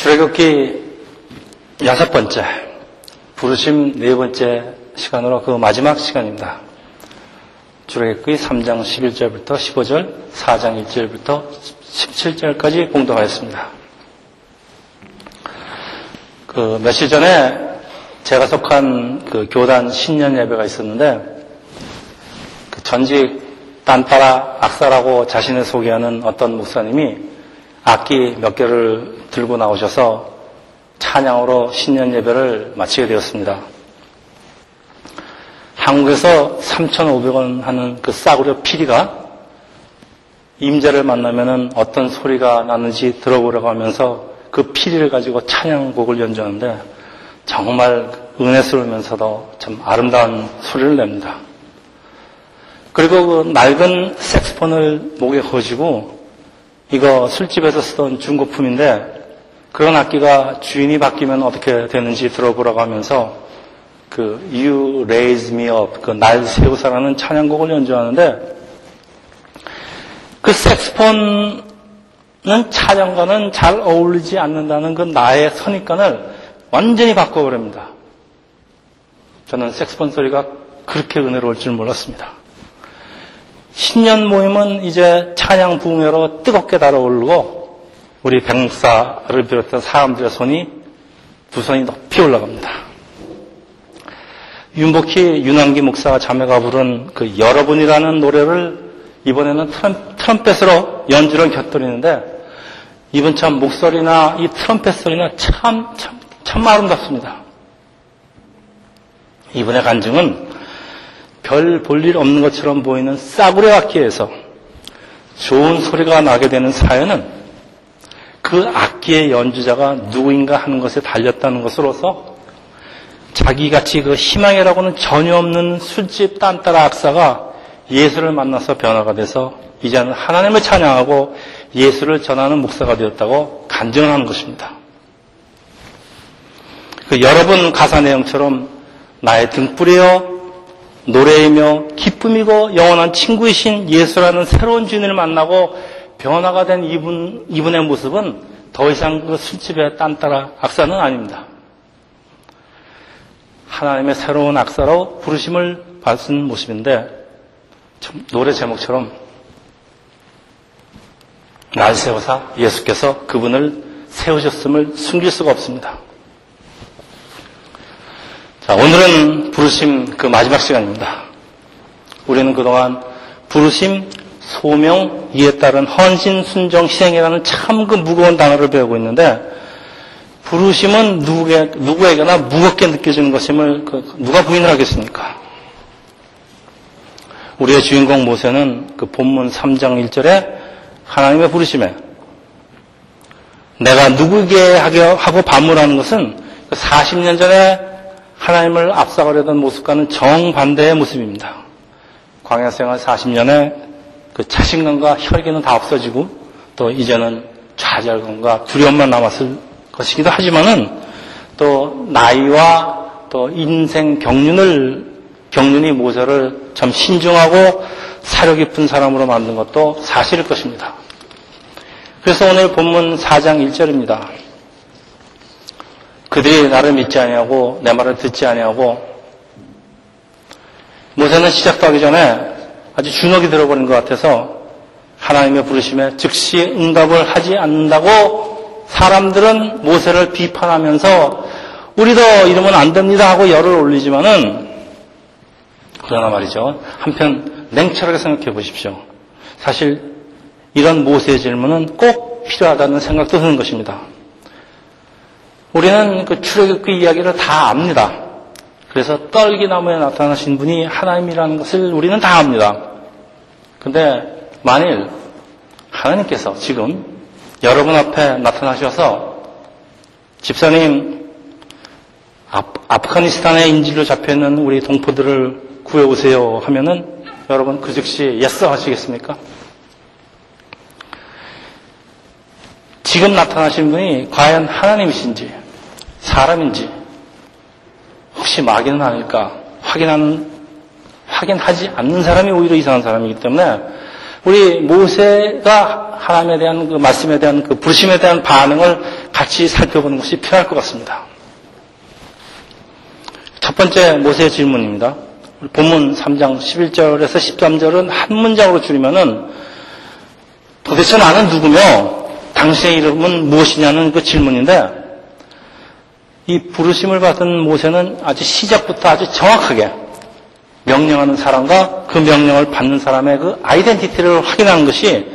출애굽기 여섯 번째, 부르심 네 번째 시간으로 그 마지막 시간입니다. 출애굽기 3장 11절부터 15절, 4장 1절부터 17절까지 공동하였습니다. 그 며칠 전에 제가 속한 그 교단 신년 예배가 있었는데 그 전직 딴따라 악사라고 자신을 소개하는 어떤 목사님이 악기 몇 개를 들고 나오셔서 찬양으로 신년 예배를 마치게 되었습니다. 한국에서 3,500원 하는 그 싸구려 피리가 임자를 만나면 어떤 소리가 나는지 들어보려고 하면서 그 피리를 가지고 찬양곡을 연주하는데 정말 은혜스러우면서도 참 아름다운 소리를 냅니다. 그리고 그 낡은 색스폰을 목에 거지고 이거 술집에서 쓰던 중고품인데 그런 악기가 주인이 바뀌면 어떻게 되는지 들어보라고 하면서 그 You Raise Me Up 그 날 세우사라는 찬양곡을 연주하는데 그 색스폰은 찬양과는 잘 어울리지 않는다는 그 나의 선입관을 완전히 바꿔버립니다. 저는 색스폰 소리가 그렇게 은혜로울 줄 몰랐습니다. 신년 모임은 이제 찬양 붕회로 뜨겁게 달아오르고 우리 백목사를 비롯한 사람들의 손이 두 손이 높이 올라갑니다. 윤복희 윤한기 목사가 자매가 부른 그 여러분이라는 노래를 이번에는 트럼, 트럼펫으로 연주를 곁들이는데 이번 참 목소리나 이 트럼펫 소리나 참, 참, 참 아름답습니다. 이번의 간증은 별 볼 일 없는 것처럼 보이는 싸구려 악기에서 좋은 소리가 나게 되는 사연은 그 악기의 연주자가 누구인가 하는 것에 달렸다는 것으로서 자기같이 그 희망이라고는 전혀 없는 술집 딴따라 악사가 예수를 만나서 변화가 돼서 이제는 하나님을 찬양하고 예수를 전하는 목사가 되었다고 간증하는 것입니다. 그 여러분 가사 내용처럼 나의 등불이여 노래이며 기쁨이고 영원한 친구이신 예수라는 새로운 주인을 만나고 변화가 된 이분, 이분의 모습은 더 이상 그 술집의 딴따라 악사는 아닙니다. 하나님의 새로운 악사로 부르심을 받은 모습인데 노래 제목처럼 날 세워서 예수께서 그분을 세우셨음을 숨길 수가 없습니다. 자, 오늘은 부르심 그 마지막 시간입니다. 우리는 그동안 부르심 소명, 이에 따른 헌신, 순종, 희생이라는 참 그 무거운 단어를 배우고 있는데 부르심은 누구에, 누구에게나 무겁게 느껴지는 것임을 그 누가 부인을 하겠습니까? 우리의 주인공 모세는 그 본문 3장 1절에 하나님의 부르심에 내가 누구에게 하고 반문하는 것은 40년 그 전에 하나님을 앞서가려던 모습과는 정반대의 모습입니다. 광야 생활 40년에 그 자신감과 혈기는 다 없어지고 또 이제는 좌절감과 두려움만 남았을 것이기도 하지만은 또 나이와 또 인생 경륜을 경륜이 모세를 참 신중하고 사려 깊은 사람으로 만든 것도 사실일 것입니다. 그래서 오늘 본문 4장 1절입니다. 그들이 나를 믿지 아니하고 내 말을 듣지 아니하고 모세는 시작도 하기 전에 아주 주눅이 들어버린 것 같아서 하나님의 부르심에 즉시 응답을 하지 않는다고 사람들은 모세를 비판하면서 우리도 이러면 안 됩니다 하고 열을 올리지만은 그러나 말이죠. 한편 냉철하게 생각해 보십시오. 사실 이런 모세의 질문은 꼭 필요하다는 생각도 드는 것입니다. 우리는 그 출애굽기 이야기를 다 압니다. 그래서 떨기나무에 나타나신 분이 하나님이라는 것을 우리는 다 압니다. 근데 만일 하나님께서 지금 여러분 앞에 나타나셔서 집사님 아프가니스탄에 인질로 잡혀있는 우리 동포들을 구해오세요 하면은 여러분 그 즉시 yes 하시겠습니까? 지금 나타나신 분이 과연 하나님이신지 사람인지 혹시 마귀는 아닐까 확인하는 확인하지 않는 사람이 오히려 이상한 사람이기 때문에 우리 모세가 하나님에 대한 그 말씀에 대한 그 부르심에 대한 반응을 같이 살펴보는 것이 필요할 것 같습니다. 첫 번째 모세의 질문입니다. 본문 3장 11절에서 13절은 한 문장으로 줄이면은 도대체 나는 누구며 당신의 이름은 무엇이냐는 그 질문인데 이 부르심을 받은 모세는 아주 시작부터 아주 정확하게 명령하는 사람과 그 명령을 받는 사람의 그 아이덴티티를 확인하는 것이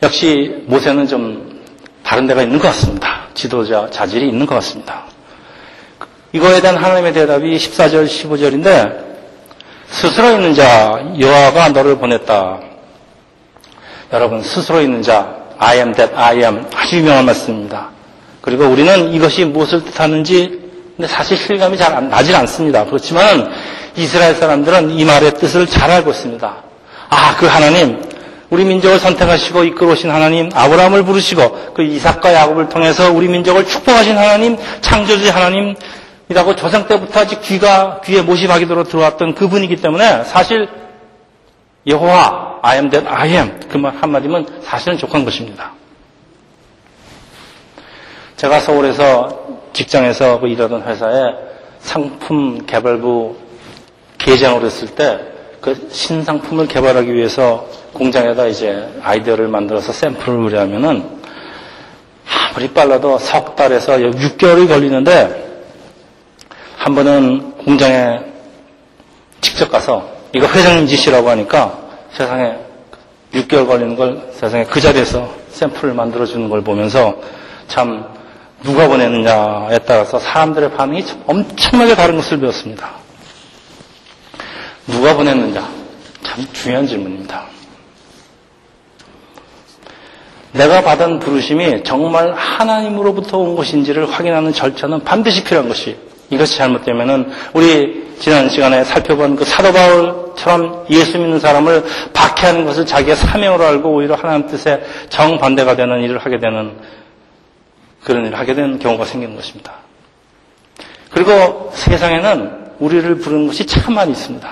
역시 모세는 좀 다른 데가 있는 것 같습니다. 지도자 자질이 있는 것 같습니다. 이거에 대한 하나님의 대답이 14절, 15절인데 스스로 있는 자 여호와가 너를 보냈다. 여러분 스스로 있는 자 I am that I am 아주 유명한 말씀입니다. 그리고 우리는 이것이 무엇을 뜻하는지 사실 실감이 잘 나질 않습니다. 그렇지만 이스라엘 사람들은 이 말의 뜻을 잘 알고 있습니다. 아, 그 하나님, 우리 민족을 선택하시고 이끌어오신 하나님, 아브라함을 부르시고 그 이삭과 야곱을 통해서 우리 민족을 축복하신 하나님, 창조주 하나님이라고 조상 때부터 아직 귀가 귀에 못이 박이도록 들어왔던 그분이기 때문에 사실 여호와 I am that I am 그 말 한마디면 사실은 족한 것입니다. 제가 서울에서 직장에서 그 일하던 회사에 상품 개발부 계장으로 했을 때 그 신상품을 개발하기 위해서 공장에다 이제 아이디어를 만들어서 샘플을 의뢰하면은 아무리 빨라도 석 달에서 6개월이 걸리는데 한 번은 공장에 직접 가서 이거 회장님 지시라고 하니까 세상에 6개월 걸리는 걸 세상에 그 자리에서 샘플을 만들어주는 걸 보면서 참 누가 보냈느냐에 따라서 사람들의 반응이 엄청나게 다른 것을 배웠습니다. 누가 보냈느냐? 참 중요한 질문입니다. 내가 받은 부르심이 정말 하나님으로부터 온 것인지를 확인하는 절차는 반드시 필요한 것이 이것이 잘못되면은 우리 지난 시간에 살펴본 그 사도 바울처럼 예수 믿는 사람을 박해하는 것을 자기의 사명으로 알고 오히려 하나님 뜻에 정반대가 되는 일을 하게 되는 그런 일을 하게 되는 경우가 생기는 것입니다. 그리고 세상에는 우리를 부르는 것이 참 많이 있습니다.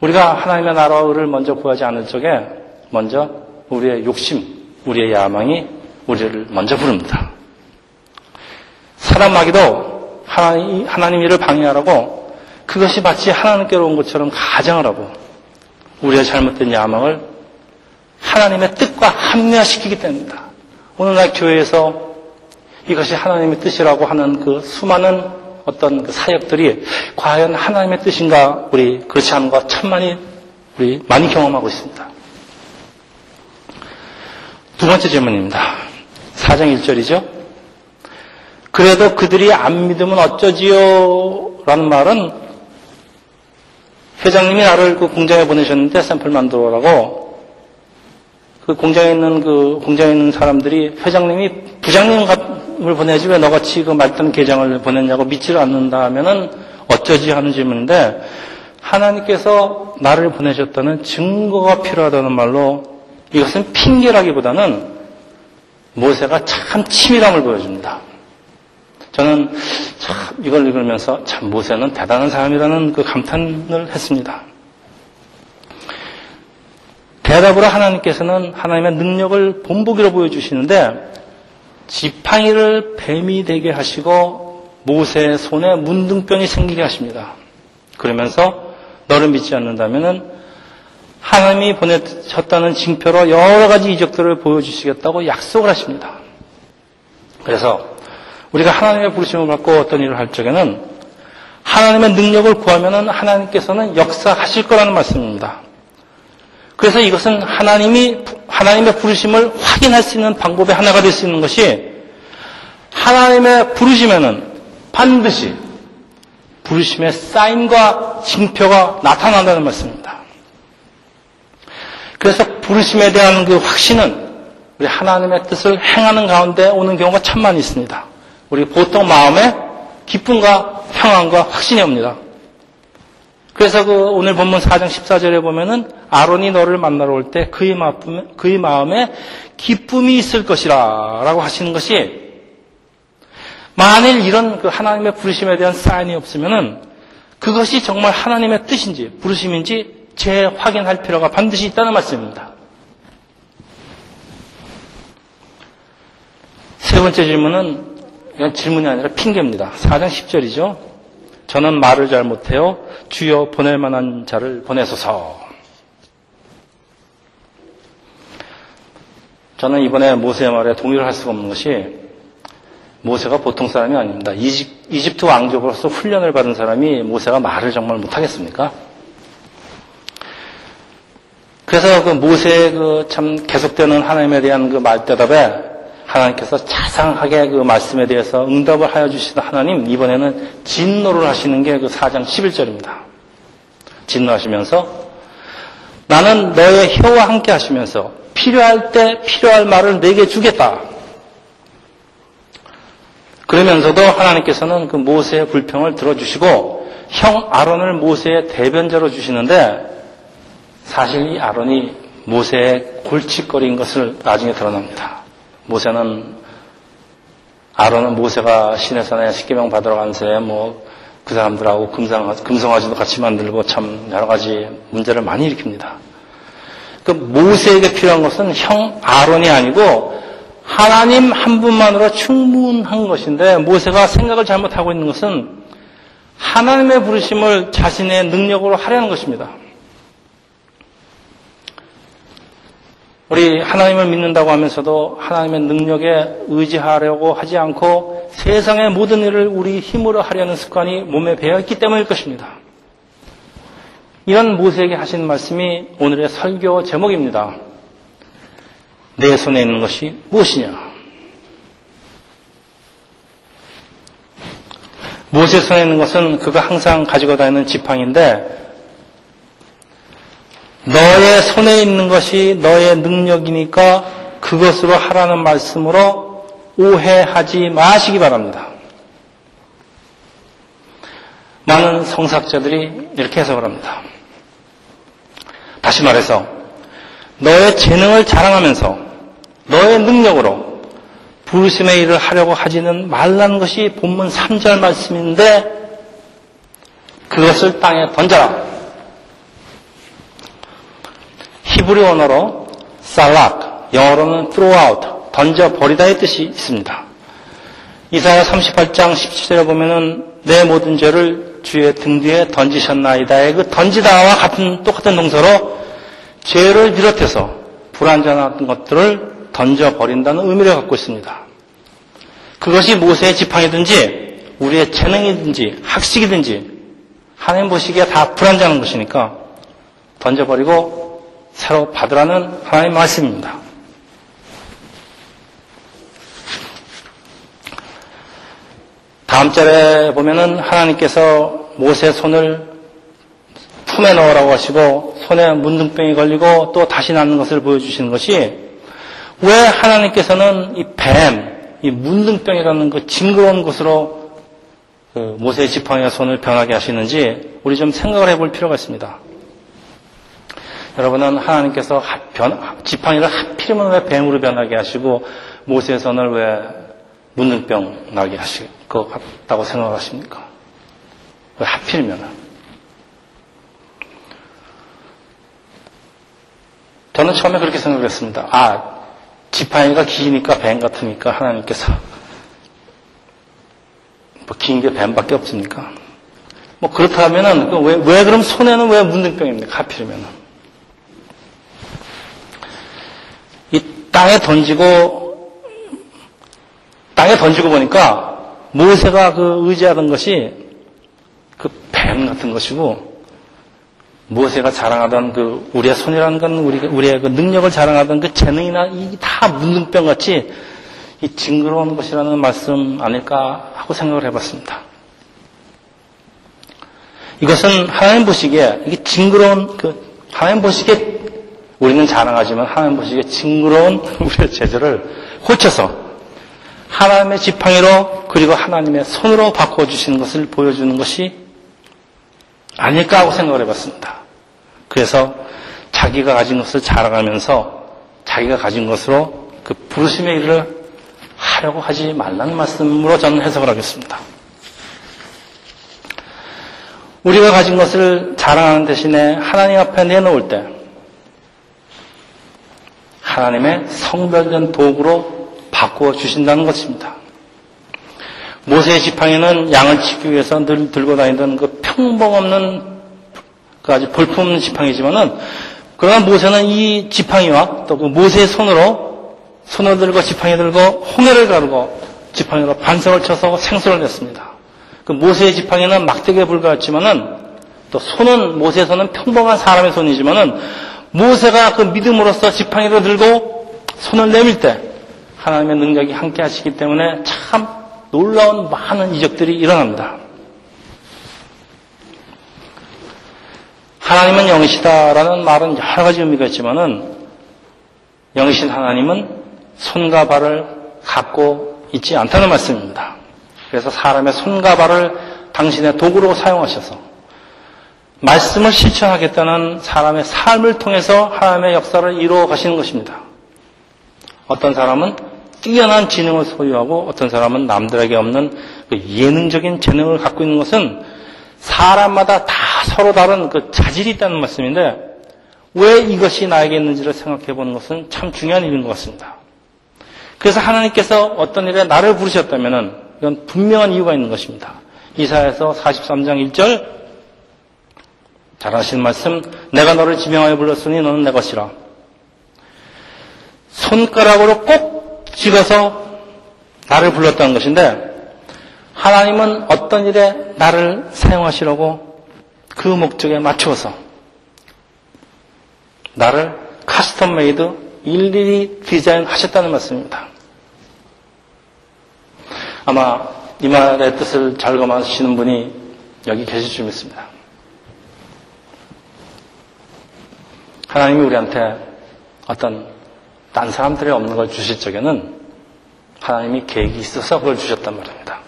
우리가 하나님의 나라를 먼저 구하지 않을 적에 먼저 우리의 욕심, 우리의 야망이 우리를 먼저 부릅니다. 사람 마귀도 하나님, 하나님 일을 방해하라고 그것이 마치 하나님께로 온 것처럼 가정을 하고 우리의 잘못된 야망을 하나님의 뜻과 합리화시키기 때문입니다. 오늘날 교회에서 이것이 하나님의 뜻이라고 하는 그 수많은 어떤 그 사역들이 과연 하나님의 뜻인가 우리 그렇지 않은 것 천만이 우리 많이 경험하고 있습니다. 두 번째 질문입니다. 4장 1절이죠. 그래도 그들이 안 믿으면 어쩌지요? 라는 말은 회장님이 나를 그 공장에 보내셨는데 샘플 만들어라고 그 공장에 있는 그 공장에 있는 사람들이 회장님이 부장님 을 보내지 왜 너같이 그 말단 계장을 보냈냐고 믿지를 않는다 하면은 어쩌지 하는 질문인데 하나님께서 나를 보내셨다는 증거가 필요하다는 말로 이것은 핑계라기보다는 모세가 참 치밀함을 보여줍니다. 저는 참 이걸 읽으면서 참 모세는 대단한 사람이라는 그 감탄을 했습니다. 대답으로 하나님께서는 하나님의 능력을 본보기로 보여주시는데 지팡이를 뱀이 되게 하시고 모세의 손에 문둥병이 생기게 하십니다. 그러면서 너를 믿지 않는다면 하나님이 보내셨다는 징표로 여러 가지 이적들을 보여주시겠다고 약속을 하십니다. 그래서 우리가 하나님의 부르심을 받고 어떤 일을 할 적에는 하나님의 능력을 구하면 하나님께서는 역사하실 거라는 말씀입니다. 그래서 이것은 하나님이 하나님의 부르심을 확인할 수 있는 방법의 하나가 될 수 있는 것이 하나님의 부르심에는 반드시 부르심의 사인과 징표가 나타난다는 말씀입니다. 그래서 부르심에 대한 그 확신은 우리 하나님의 뜻을 행하는 가운데 오는 경우가 참 많이 있습니다. 우리 보통 마음에 기쁨과 평안과 확신이 옵니다. 그래서 그 오늘 본문 4장 14절에 보면은 아론이 너를 만나러 올 때 그의, 마음, 그의 마음에 기쁨이 있을 것이라 라고 하시는 것이 만일 이런 그 하나님의 부르심에 대한 사인이 없으면은 그것이 정말 하나님의 뜻인지 부르심인지 재확인할 필요가 반드시 있다는 말씀입니다. 세 번째 질문은 이건 질문이 아니라 핑계입니다. 4장 10절이죠. 저는 말을 잘 못해요. 주여 보낼 만한 자를 보내소서. 저는 이번에 모세의 말에 동의를 할 수가 없는 것이 모세가 보통 사람이 아닙니다. 이집, 트 왕족으로서 훈련을 받은 사람이 모세가 말을 정말 못하겠습니까? 그래서 그 모세의 그 참 계속되는 하나님에 대한 그 말 대답에 하나님께서 자상하게 그 말씀에 대해서 응답을 하여 주시던 하나님, 이번에는 진노를 하시는 게 그 4장 11절입니다. 진노하시면서 나는 너의 혀와 함께 하시면서 필요할 때 필요할 말을 내게 주겠다. 그러면서도 하나님께서는 그 모세의 불평을 들어주시고 형 아론을 모세의 대변자로 주시는데 사실 이 아론이 모세의 골칫거리인 것을 나중에 드러납니다. 모세는 아론은 모세가 시내산에 십계명 받으러 간 새에 뭐 그 사람들하고 금상, 금성아지도 같이 만들고 참 여러 가지 문제를 많이 일으킵니다. 그 모세에게 필요한 것은 형 아론이 아니고 하나님 한 분만으로 충분한 것인데 모세가 생각을 잘못하고 있는 것은 하나님의 부르심을 자신의 능력으로 하려는 것입니다. 우리 하나님을 믿는다고 하면서도 하나님의 능력에 의지하려고 하지 않고 세상의 모든 일을 우리 힘으로 하려는 습관이 몸에 배어 있기 때문일 것입니다. 이런 모세에게 하신 말씀이 오늘의 설교 제목입니다. 내 손에 있는 것이 무엇이냐? 모세 손에 있는 것은 그가 항상 가지고 다니는 지팡인데 너의 손에 있는 것이 너의 능력이니까 그것으로 하라는 말씀으로 오해하지 마시기 바랍니다. 많은 성삭자들이 이렇게 해석을 합니다. 다시 말해서 너의 재능을 자랑하면서 너의 능력으로 부르심의 일을 하려고 하지는 말라는 것이 본문 3절 말씀인데 그것을 땅에 던져라. 히브리 언어로 살락, 영어로는 throw out, 던져 버리다의 뜻이 있습니다. 이사야 38장 17절에 보면은 내 모든 죄를 주의 등 뒤에 던지셨나이다의 그 던지다와 같은 똑같은 동사로 죄를 비롯해서 불완전한 것들을 던져 버린다는 의미를 갖고 있습니다. 그것이 모세의 지팡이든지 우리의 재능이든지 학식이든지 하나님 보시기에 다 불완전한 것이니까 던져버리고 새로 받으라는 하나님의 말씀입니다. 다음 절에 보면은 하나님께서 모세 손을 품에 넣으라고 하시고 손에 문둥병이 걸리고 또 다시 낫는 것을 보여주시는 것이 왜 하나님께서는 이 뱀, 이 문둥병이라는 그 징그러운 것으로 그 모세의 지팡이와 손을 변하게 하시는지 우리 좀 생각을 해볼 필요가 있습니다. 여러분은 하나님께서 변, 지팡이를 하필이면 왜 뱀으로 변하게 하시고 모세의 선을 왜 문능병 나게 하실 것 같다고 생각하십니까? 왜 하필이면? 저는 처음에 그렇게 생각했습니다. 아, 지팡이가 기니까 뱀 같으니까 하나님께서 뭐 긴 게 뱀밖에 없습니까? 뭐 그렇다면은 그 왜, 왜 그럼 손에는 왜 문능병입니까? 하필이면은. 땅에 던지고 땅에 던지고 보니까 모세가 그 의지하던 것이 그 뱀 같은 것이고 모세가 자랑하던 그 우리의 손이라는 건 우리, 우리의 그 능력을 자랑하던 그 재능이나 이 다 문둥병 같이 이 징그러운 것이라는 말씀 아닐까 하고 생각을 해봤습니다. 이것은 하나님 보시기에 이게 징그러운 그 하나님 보시기에 우리는 자랑하지만 하나님 보시기에 징그러운 우리의 제재를 고쳐서 하나님의 지팡이로 그리고 하나님의 손으로 바꿔주시는 것을 보여주는 것이 아닐까 하고 생각을 해봤습니다. 그래서 자기가 가진 것을 자랑하면서 자기가 가진 것으로 그 부르심의 일을 하려고 하지 말라는 말씀으로 저는 해석을 하겠습니다. 우리가 가진 것을 자랑하는 대신에 하나님 앞에 내놓을 때 하나님의 성별된 도구로 바꾸어 주신다는 것입니다. 모세의 지팡이는 양을 치기 위해서 늘 들고 다니던 그 평범 없는 그 아주 볼품 지팡이지만은 그러나 모세는 이 지팡이와 또 그 모세의 손으로 손을 들고 지팡이 들고 홍해를 가르고 지팡이로 반성을 쳐서 생수를 냈습니다. 그 모세의 지팡이는 막대기에 불과했지만은 또 손은 모세의 손은 평범한 사람의 손이지만은 모세가 그 믿음으로써 지팡이를 들고 손을 내밀 때 하나님의 능력이 함께 하시기 때문에 참 놀라운 많은 이적들이 일어납니다. 하나님은 영이시다라는 말은 여러 가지 의미가 있지만은 영이신 하나님은 손과 발을 갖고 있지 않다는 말씀입니다. 그래서 사람의 손과 발을 당신의 도구로 사용하셔서 말씀을 실천하겠다는 사람의 삶을 통해서 하나님의 역사를 이루어 가시는 것입니다. 어떤 사람은 뛰어난 지능을 소유하고 어떤 사람은 남들에게 없는 그 예능적인 재능을 갖고 있는 것은 사람마다 다 서로 다른 그 자질이 있다는 말씀인데 왜 이것이 나에게 있는지를 생각해 보는 것은 참 중요한 일인 것 같습니다. 그래서 하나님께서 어떤 일에 나를 부르셨다면 이건 분명한 이유가 있는 것입니다. 이사에서 43장 1절 잘 아시는 말씀 내가 너를 지명하여 불렀으니 너는 내 것이라 손가락으로 꼭 찍어서 나를 불렀다는 것인데 하나님은 어떤 일에 나를 사용하시려고 그 목적에 맞추어서 나를 custom made 일일이 디자인 하셨다는 말씀입니다. 아마 이 말의 뜻을 잘 감하시는 분이 여기 계실 줄 믿습니다. 하나님이 우리한테 어떤 딴 사람들이 없는 걸 주실 적에는 하나님이 계획이 있어서 그걸 주셨단 말입니다.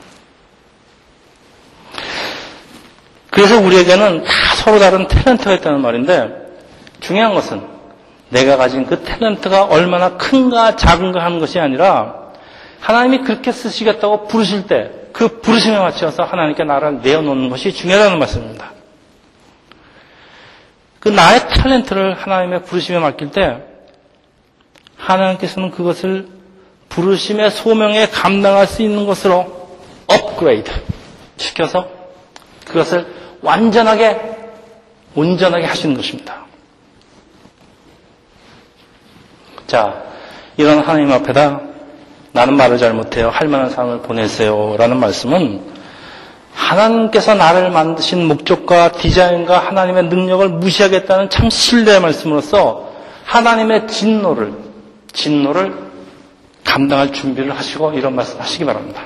그래서 우리에게는 다 서로 다른 탤런트가 있다는 말인데 중요한 것은 내가 가진 그 탤런트가 얼마나 큰가 작은가 하는 것이 아니라 하나님이 그렇게 쓰시겠다고 부르실 때 그 부르심에 맞춰서 하나님께 나를 내어놓는 것이 중요하다는 말씀입니다. 그 나의 탤런트를 하나님의 부르심에 맡길 때 하나님께서는 그것을 부르심의 소명에 감당할 수 있는 것으로 업그레이드 시켜서 그것을 완전하게 온전하게 하시는 것입니다. 자, 이런 하나님 앞에다 나는 말을 잘못해요. 할 만한 사람을 보내세요. 라는 말씀은 하나님께서 나를 만드신 목적과 디자인과 하나님의 능력을 무시하겠다는 참 신뢰의 말씀으로써 하나님의 진노를, 진노를 감당할 준비를 하시고 이런 말씀 하시기 바랍니다.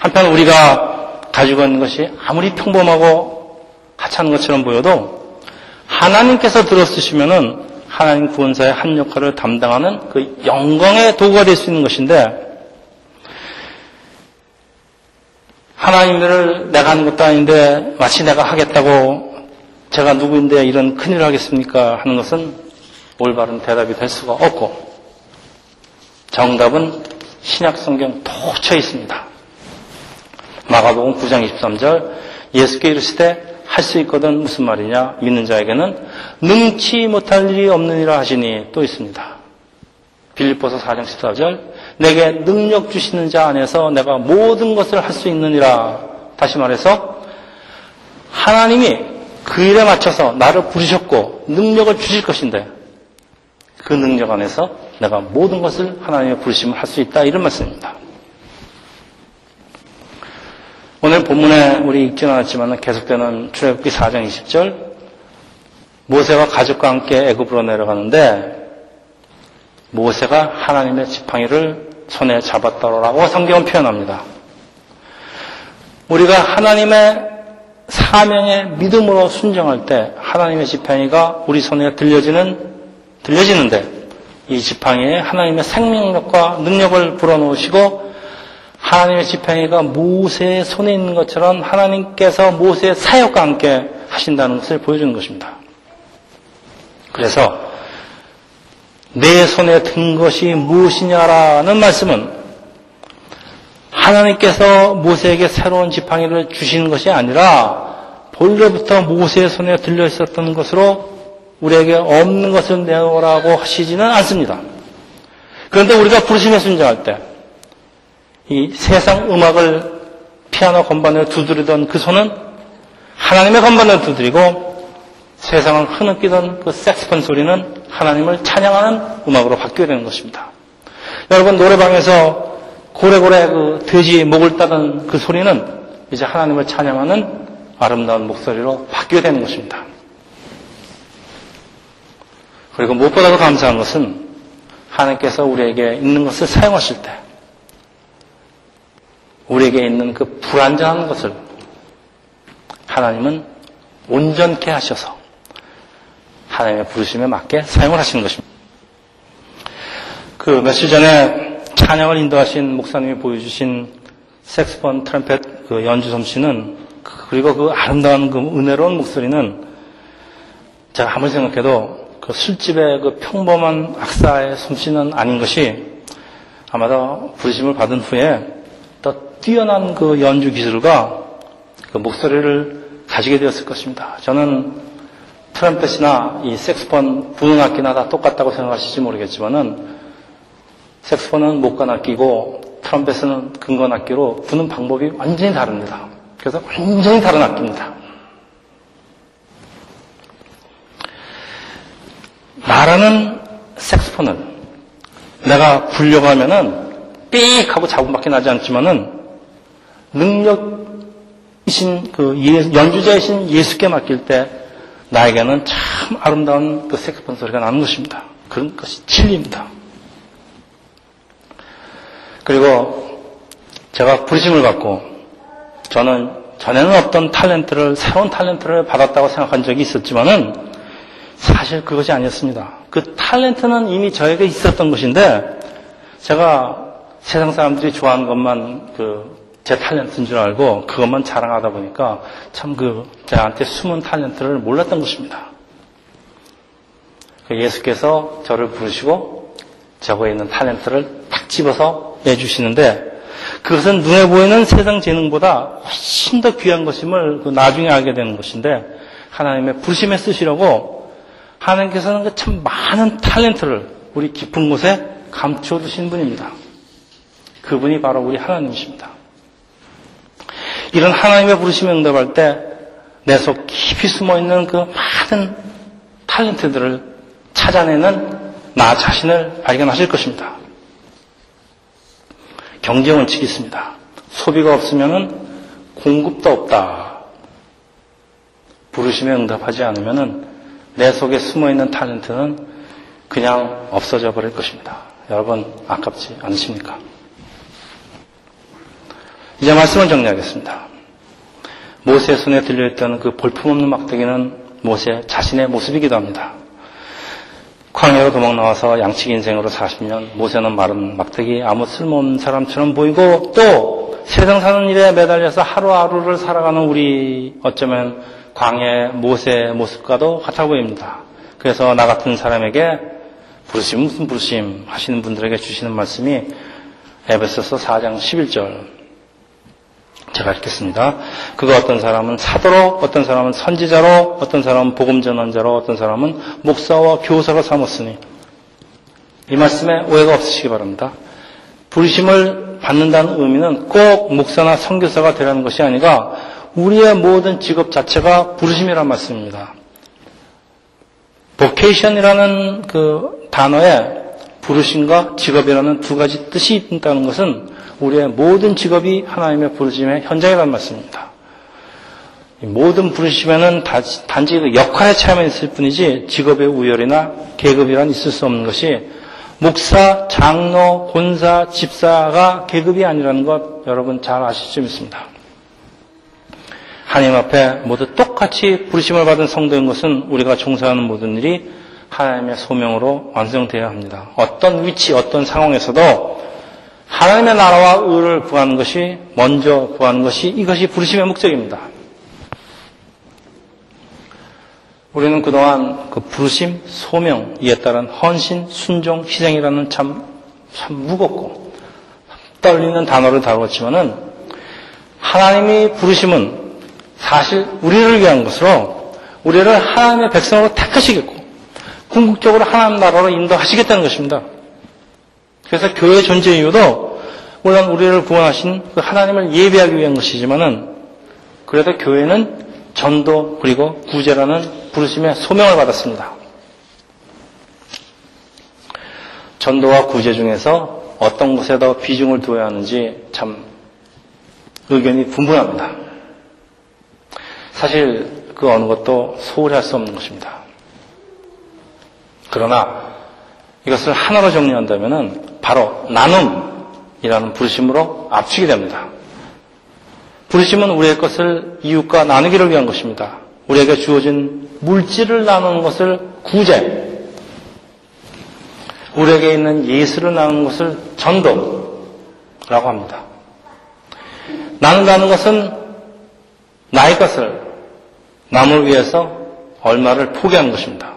한편 우리가 가지고 있는 것이 아무리 평범하고 하찮은 것처럼 보여도 하나님께서 들었으시면은 하나님 구원사의 한 역할을 담당하는 그 영광의 도구가 될 수 있는 것인데 하나님을 내가 하는 것도 아닌데 마치 내가 하겠다고 제가 누구인데 이런 큰일을 하겠습니까? 하는 것은 올바른 대답이 될 수가 없고 정답은 신약성경 도처에 있습니다. 마가복음 9장 23절 예수께 이르시되 할 수 있거든 무슨 말이냐 믿는 자에게는 능치 못할 일이 없느니라 하시니 또 있습니다. 빌립보서 4장 14절 내게 능력 주시는 자 안에서 내가 모든 것을 할 수 있느니라 다시 말해서 하나님이 그 일에 맞춰서 나를 부르셨고 능력을 주실 것인데 그 능력 안에서 내가 모든 것을 하나님의 부르심을 할 수 있다 이런 말씀입니다. 오늘 본문에 우리 읽지는 않았지만 계속되는 출애굽기 4장 20절 모세와 가족과 함께 애굽으로 내려가는데 모세가 하나님의 지팡이를 손에 잡았다라고 성경은 표현합니다. 우리가 하나님의 사명에 믿음으로 순정할 때 하나님의 지팡이가 우리 손에 들려지는 들려지는데 이 지팡이에 하나님의 생명력과 능력을 불어넣으시고 하나님의 지팡이가 모세의 손에 있는 것처럼 하나님께서 모세의 사역과 함께 하신다는 것을 보여주는 것입니다. 그래서 내 손에 든 것이 무엇이냐라는 말씀은 하나님께서 모세에게 새로운 지팡이를 주시는 것이 아니라 본래부터 모세의 손에 들려 있었던 것으로 우리에게 없는 것을 내놓으라고 하시지는 않습니다. 그런데 우리가 부르심에 순종할 때, 이 세상 음악을 피아노 건반에 두드리던 그 손은 하나님의 건반을 두드리고 세상을 흐느끼던 그 색스폰 소리는 하나님을 찬양하는 음악으로 바뀌어야 되는 것입니다. 여러분 노래방에서 고래고래 그 돼지 목을 따던 그 소리는 이제 하나님을 찬양하는 아름다운 목소리로 바뀌어야 되는 것입니다. 그리고 무엇보다도 감사한 것은 하나님께서 우리에게 있는 것을 사용하실 때 우리에게 있는 그 불안정한 것을 하나님은 온전케 하셔서 하나님의 부르심에 맞게 사용을 하시는 것입니다. 그 며칠 전에 찬양을 인도하신 목사님이 보여주신 색스폰 트럼펫 그 연주 솜씨는 그리고 그 아름다운 그 은혜로운 목소리는 제가 아무리 생각해도 그 술집의 그 평범한 악사의 솜씨는 아닌 것이 아마도 부르심을 받은 후에 더 뛰어난 그 연주 기술과 그 목소리를 가지게 되었을 것입니다. 저는 트럼펫이나 이 색스폰 부는 악기나 다 똑같다고 생각하실지 모르겠지만은 색스폰은 목관 악기고 트럼펫은 근건 악기로 부는 방법이 완전히 다릅니다. 그래서 완전히 다른 악기입니다. 말하는 색스폰을 내가 불려고 하면은 삑 하고 잡음밖에 나지 않지만은 능력이신 그 연주자이신 예수께 맡길 때 나에게는 참 아름다운 그 색스폰 소리가 나는 것입니다. 그런 것이 진리입니다. 그리고 제가 부르심을 받고 저는 전에는 없던 탤런트를 새로운 탤런트를 받았다고 생각한 적이 있었지만은 사실 그것이 아니었습니다. 그 탤런트는 이미 저에게 있었던 것인데 제가 세상 사람들이 좋아하는 것만 그 제 탤런트인 줄 알고 그것만 자랑하다 보니까 참 그 저한테 숨은 탤런트를 몰랐던 것입니다. 그 예수께서 저를 부르시고 저거에 있는 탤런트를 딱 집어서 내주시는데 그것은 눈에 보이는 세상 재능보다 훨씬 더 귀한 것임을 그 나중에 알게 되는 것인데 하나님의 부르심에 쓰시려고 하나님께서는 그참 많은 탤런트를 우리 깊은 곳에 감추어 두신 분입니다. 그분이 바로 우리 하나님이십니다. 이런 하나님의 부르심에 응답할 때 내 속 깊이 숨어 있는 그 많은 탤런트들을 찾아내는 나 자신을 발견하실 것입니다. 경제 원칙이 있습니다. 소비가 없으면 공급도 없다. 부르심에 응답하지 않으면 내 속에 숨어 있는 탤런트는 그냥 없어져 버릴 것입니다. 여러분 아깝지 않으십니까? 이제 말씀을 정리하겠습니다. 모세의 손에 들려있던 그 볼품없는 막대기는 모세 자신의 모습이기도 합니다. 광야로 도망 나와서 양치기 인생으로 40년 모세는 마른 막대기 아무 쓸모없는 사람처럼 보이고 또 세상 사는 일에 매달려서 하루하루를 살아가는 우리 어쩌면 광야 모세의 모습과도 같아 보입니다. 그래서 나 같은 사람에게 부르심 무슨 부르심 하시는 분들에게 주시는 말씀이 에베소서 4장 11절 제가 읽겠습니다. 그가 어떤 사람은 사도로, 어떤 사람은 선지자로, 어떤 사람은 복음 전환자로, 어떤 사람은 목사와 교사로 삼았으니 이 말씀에 오해가 없으시기 바랍니다. 부르심을 받는다는 의미는 꼭 목사나 선교사가 되라는 것이 아니라 우리의 모든 직업 자체가 부르심이란 말씀입니다. vocation이라는 그 단어에 부르심과 직업이라는 두 가지 뜻이 있다는 것은 우리의 모든 직업이 하나님의 부르심의 현장이라는 말씀입니다. 모든 부르심에는 단지 그 역할의 차이만 있을 뿐이지 직업의 우열이나 계급이란 있을 수 없는 것이 목사, 장로, 본사, 집사가 계급이 아니라는 것 여러분 잘 아실 수 있습니다. 하나님 앞에 모두 똑같이 부르심을 받은 성도인 것은 우리가 종사하는 모든 일이 하나님의 소명으로 완성되어야 합니다. 어떤 위치, 어떤 상황에서도 하나님의 나라와 의를 구하는 것이 먼저 구하는 것이 이것이 부르심의 목적입니다. 우리는 그동안 그 부르심, 소명, 이에 따른 헌신, 순종, 희생이라는 참, 참 무겁고 떨리는 단어를 다루었지만은 하나님이 부르심은 사실 우리를 위한 것으로 우리를 하나님의 백성으로 택하시겠고 궁극적으로 하나님 나라로 인도하시겠다는 것입니다. 그래서 교회 존재 이유도 물론 우리를 구원하신 그 하나님을 예배하기 위한 것이지만은 그래도 교회는 전도 그리고 구제라는 부르심의 소명을 받았습니다. 전도와 구제 중에서 어떤 것에 더 비중을 두어야 하는지 참 의견이 분분합니다. 사실 그 어느 것도 소홀히 할 수 없는 것입니다. 그러나 이것을 하나로 정리한다면 바로 나눔이라는 부르심으로 앞치게 됩니다. 부르심은 우리의 것을 이웃과 나누기를 위한 것입니다. 우리에게 주어진 물질을 나누는 것을 구제, 우리에게 있는 예수를 나누는 것을 전도라고 합니다. 나눈다는 것은 나의 것을 남을 위해서 얼마를 포기한 것입니다.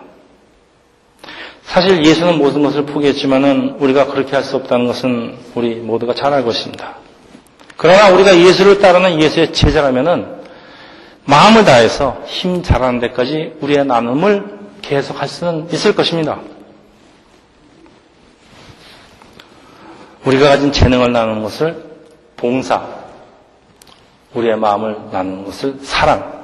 사실 예수는 모든 것을 포기했지만은 우리가 그렇게 할 수 없다는 것은 우리 모두가 잘 알고 있습니다. 그러나 우리가 예수를 따르는 예수의 제자라면은 마음을 다해서 힘 잘하는 데까지 우리의 나눔을 계속할 수는 있을 것입니다. 우리가 가진 재능을 나누는 것을 봉사, 우리의 마음을 나누는 것을 사랑,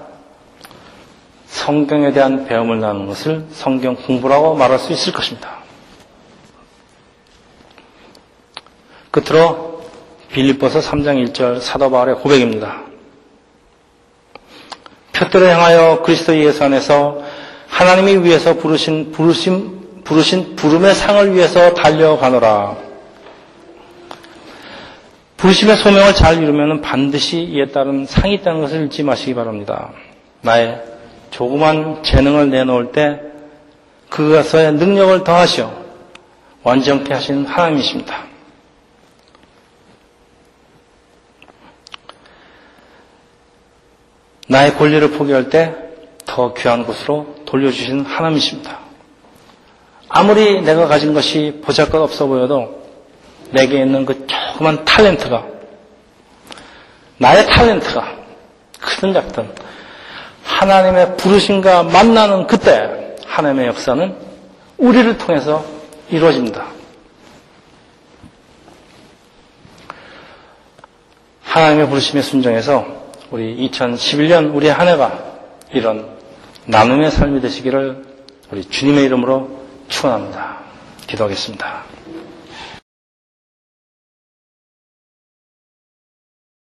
성경에 대한 배움을 나누는 것을 성경 공부라고 말할 수 있을 것입니다. 끝으로 빌립보서 3장 1절 사도 바울의 고백입니다. 표들을 향하여 그리스도 예수 안에서 하나님이 위해서 부르신 부르신 부르신 부름의 상을 위해서 달려가노라. 부르심의 소명을 잘 이루면 반드시 이에 따른 상이 있다는 것을 잊지 마시기 바랍니다. 나의 조그만 재능을 내놓을 때 그것의 능력을 더하시어 완전케 하시는 하나님이십니다. 나의 권리를 포기할 때 더 귀한 곳으로 돌려주시는 하나님이십니다. 아무리 내가 가진 것이 보잘것 없어 보여도 내게 있는 그 조그만 탤런트가 나의 탤런트가 크든 작든 하나님의 부르심과 만나는 그때 하나님의 역사는 우리를 통해서 이루어집니다. 하나님의 부르심에 순종해서 우리 2011년 우리의 한 해가 이런 나눔의 삶이 되시기를 우리 주님의 이름으로 축원합니다. 기도하겠습니다.